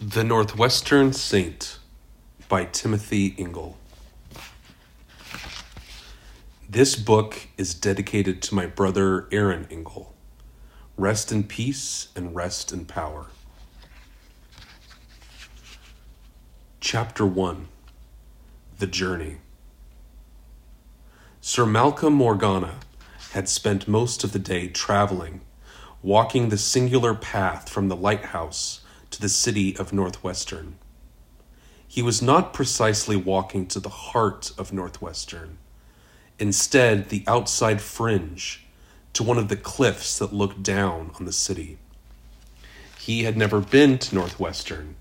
The Northwestern Saint by Timothy Ingle. This book is dedicated to my brother Aaron Ingle. Rest in peace and rest in power. Chapter 1 The Journey. Sir Malcolm Morgana had spent most of the day traveling, walking the singular path from the lighthouse to the city of Northwestern. He was not precisely walking to the heart of Northwestern, instead, the outside fringe, to one of the cliffs that looked down on the city. He had never been to Northwestern,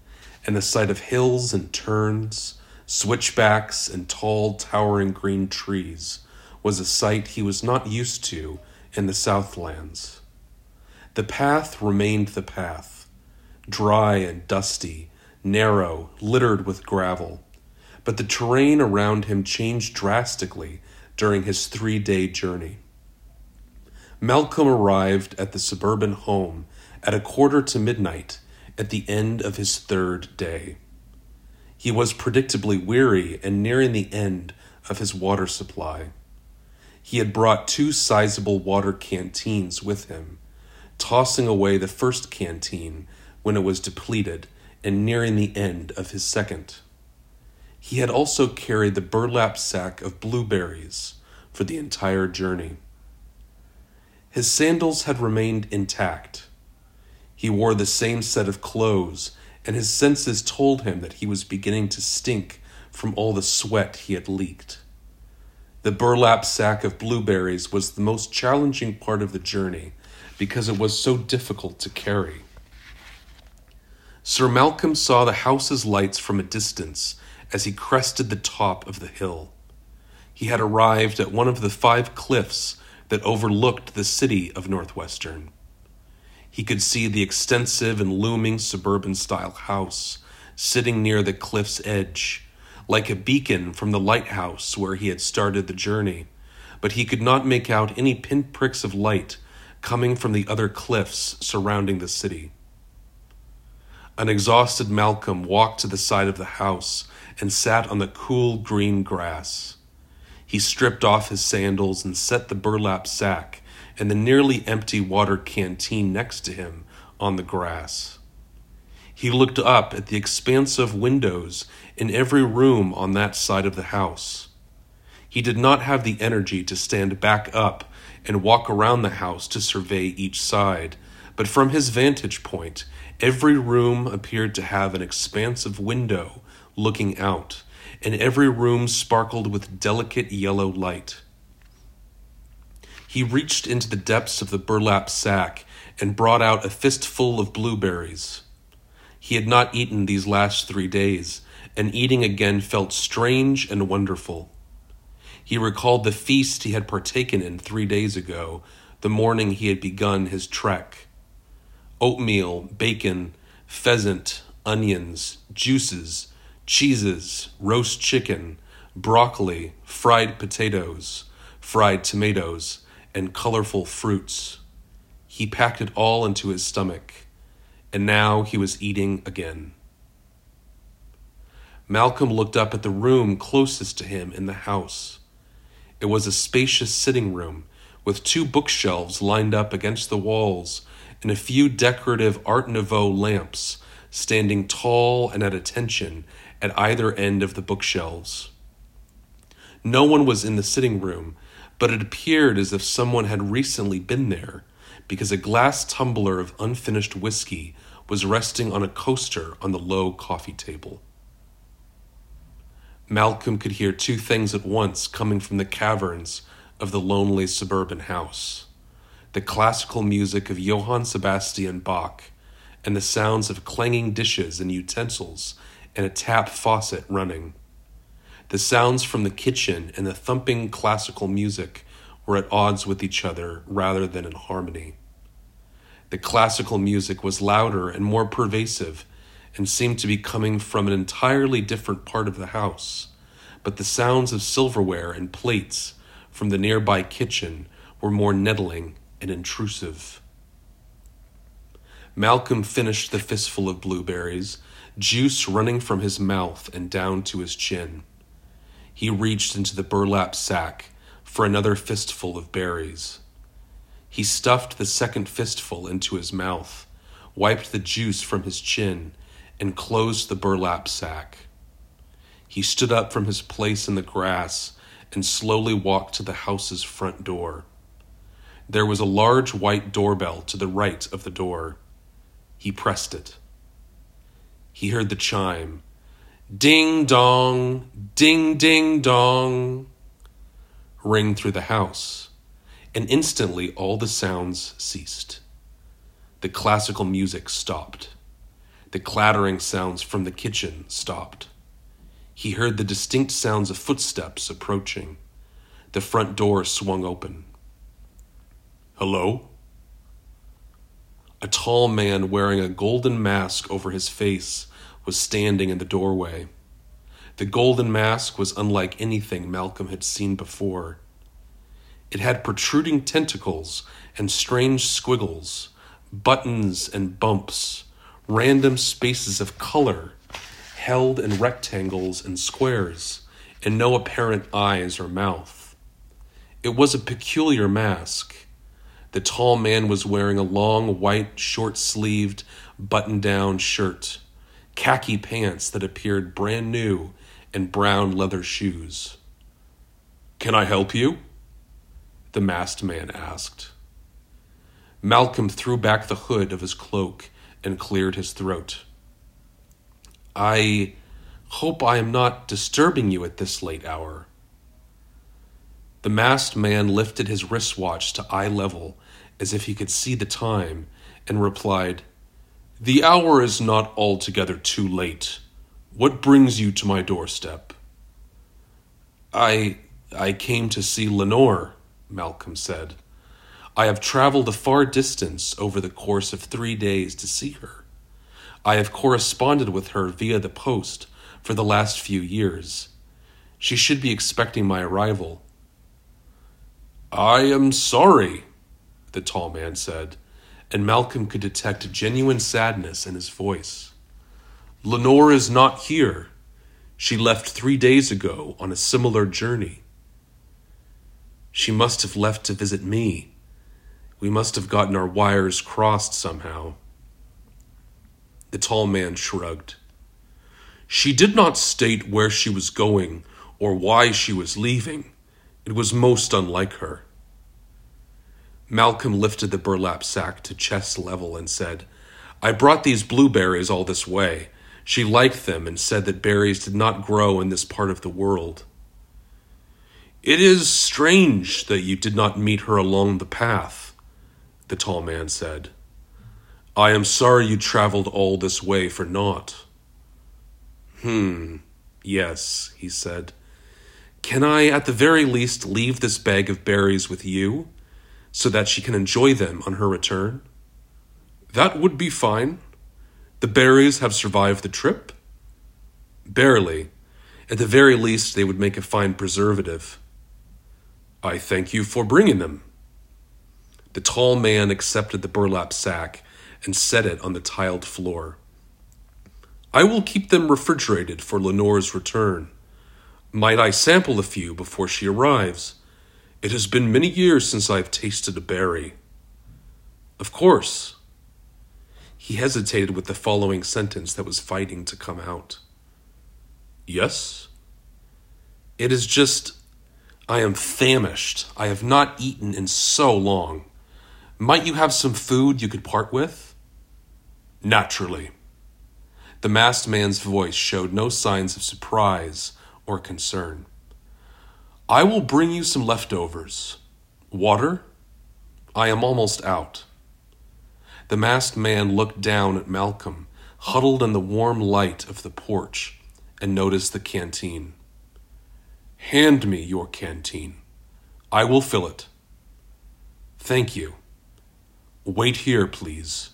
and the sight of hills and turns, switchbacks, and tall, towering green trees was a sight he was not used to in the Southlands. The path remained the path dry and dusty, narrow, littered with gravel. But the terrain around him changed drastically during his three day journey. Malcolm arrived at the suburban home at a quarter to midnight at the end of his third day. He was predictably weary and nearing the end of his water supply. He had brought two sizable water canteens with him, tossing away the first canteen when it was depleted and nearing the end of his second. He had also carried the burlap sack of blueberries for the entire journey. His sandals had remained intact. He wore the same set of clothes, and his senses told him that he was beginning to stink from all the sweat he had leaked. The burlap sack of blueberries was the most challenging part of the journey because it was so difficult to carry. Sir Malcolm saw the house's lights from a distance as he crested the top of the hill. He had arrived at one of the five cliffs that overlooked the city of Northwestern. He could see the extensive and looming suburban style house sitting near the cliff's edge, like a beacon from the lighthouse where he had started the journey, but he could not make out any pinpricks of light coming from the other cliffs surrounding the city. An exhausted Malcolm walked to the side of the house and sat on the cool green grass. He stripped off his sandals and set the burlap sack and the nearly empty water canteen next to him on the grass. He looked up at the expansive windows in every room on that side of the house. He did not have the energy to stand back up and walk around the house to survey each side, but from his vantage point, Every room appeared to have an expansive window looking out, and every room sparkled with delicate yellow light. He reached into the depths of the burlap sack and brought out a fistful of blueberries. He had not eaten these last three days, and eating again felt strange and wonderful. He recalled the feast he had partaken in three days ago, the morning he had begun his trek oatmeal, bacon, pheasant, onions, juices, cheeses, roast chicken, broccoli, fried potatoes, fried tomatoes, and colorful fruits. He packed it all into his stomach, and now he was eating again. Malcolm looked up at the room closest to him in the house. It was a spacious sitting room with two bookshelves lined up against the walls and a few decorative Art Nouveau lamps standing tall and at attention at either end of the bookshelves. No one was in the sitting room, but it appeared as if someone had recently been there, because a glass tumbler of unfinished whiskey was resting on a coaster on the low coffee table. Malcolm could hear two things at once coming from the caverns of the lonely suburban house the classical music of Johann Sebastian Bach, and the sounds of clanging dishes and utensils and a tap faucet running. The sounds from the kitchen and the thumping classical music were at odds with each other rather than in harmony. The classical music was louder and more pervasive and seemed to be coming from an entirely different part of the house, but the sounds of silverware and plates from the nearby kitchen were more nettling and intrusive. Malcolm finished the fistful of blueberries, juice running from his mouth and down to his chin. He reached into the burlap sack for another fistful of berries. He stuffed the second fistful into his mouth, wiped the juice from his chin, and closed the burlap sack. He stood up from his place in the grass and slowly walked to the house's front door. There was a large white doorbell to the right of the door. He pressed it. He heard the chime Ding dong, ding ding dong ring through the house, and instantly all the sounds ceased. The classical music stopped. The clattering sounds from the kitchen stopped. He heard the distinct sounds of footsteps approaching. The front door swung open. Hello? A tall man wearing a golden mask over his face was standing in the doorway. The golden mask was unlike anything Malcolm had seen before. It had protruding tentacles and strange squiggles, buttons and bumps, random spaces of color held in rectangles and squares, and no apparent eyes or mouth. It was a peculiar mask. The tall man was wearing a long, white, short sleeved, button down shirt, khaki pants that appeared brand new, and brown leather shoes. Can I help you? The masked man asked. Malcolm threw back the hood of his cloak and cleared his throat. I hope I am not disturbing you at this late hour. The masked man lifted his wristwatch to eye level as if he could see the time and replied, The hour is not altogether too late. What brings you to my doorstep? I I came to see Lenore, Malcolm said. I have traveled a far distance over the course of three days to see her. I have corresponded with her via the post for the last few years. She should be expecting my arrival. I am sorry, the tall man said, and Malcolm could detect genuine sadness in his voice. Lenore is not here. She left three days ago on a similar journey. She must have left to visit me. We must have gotten our wires crossed somehow. The tall man shrugged. She did not state where she was going or why she was leaving. It was most unlike her. Malcolm lifted the burlap sack to chest level and said, I brought these blueberries all this way. She liked them and said that berries did not grow in this part of the world. It is strange that you did not meet her along the path, the tall man said. I am sorry you traveled all this way for naught. Hmm, yes, he said. Can I, at the very least, leave this bag of berries with you, so that she can enjoy them on her return? That would be fine. The berries have survived the trip? Barely. At the very least, they would make a fine preservative. I thank you for bringing them. The tall man accepted the burlap sack and set it on the tiled floor. I will keep them refrigerated for Lenore's return. Might I sample a few before she arrives? It has been many years since I have tasted a berry. Of course. He hesitated with the following sentence that was fighting to come out. Yes? It is just, I am famished. I have not eaten in so long. Might you have some food you could part with? Naturally. The masked man's voice showed no signs of surprise or concern. I will bring you some leftovers. Water? I am almost out. The masked man looked down at Malcolm, huddled in the warm light of the porch, and noticed the canteen. Hand me your canteen. I will fill it. Thank you. Wait here, please.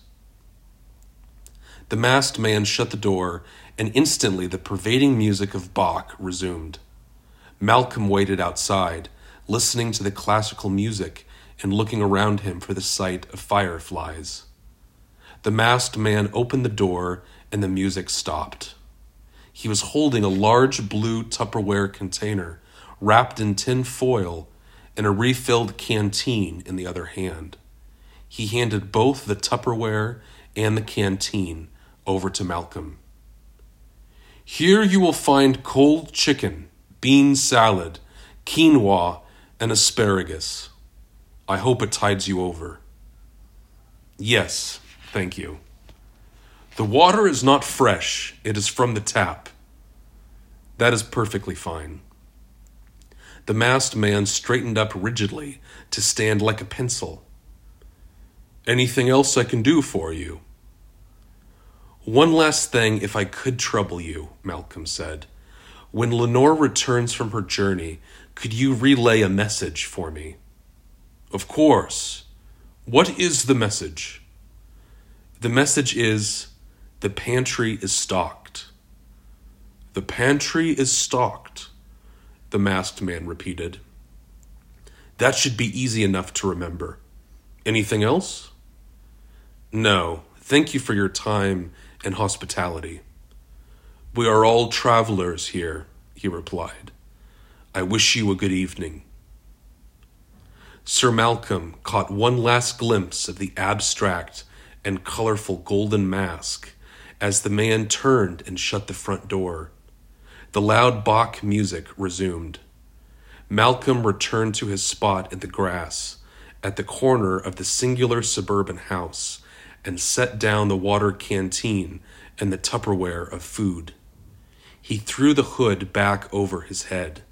The masked man shut the door, and instantly the pervading music of Bach resumed. Malcolm waited outside, listening to the classical music and looking around him for the sight of fireflies. The masked man opened the door and the music stopped. He was holding a large blue Tupperware container wrapped in tin foil and a refilled canteen in the other hand. He handed both the Tupperware and the canteen over to Malcolm. Here you will find cold chicken, bean salad, quinoa, and asparagus. I hope it tides you over. Yes, thank you. The water is not fresh, it is from the tap. That is perfectly fine. The masked man straightened up rigidly to stand like a pencil. Anything else I can do for you? One last thing, if I could trouble you, Malcolm said. When Lenore returns from her journey, could you relay a message for me? Of course. What is the message? The message is the pantry is stocked. The pantry is stocked, the masked man repeated. That should be easy enough to remember. Anything else? No, thank you for your time and hospitality. We are all travelers here, he replied. I wish you a good evening. Sir Malcolm caught one last glimpse of the abstract and colorful golden mask as the man turned and shut the front door. The loud Bach music resumed. Malcolm returned to his spot in the grass at the corner of the singular suburban house and set down the water canteen and the Tupperware of food. He threw the hood back over his head.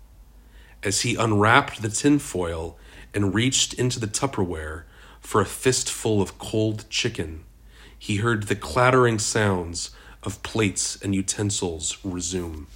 As he unwrapped the tinfoil and reached into the Tupperware for a fistful of cold chicken, he heard the clattering sounds of plates and utensils resume.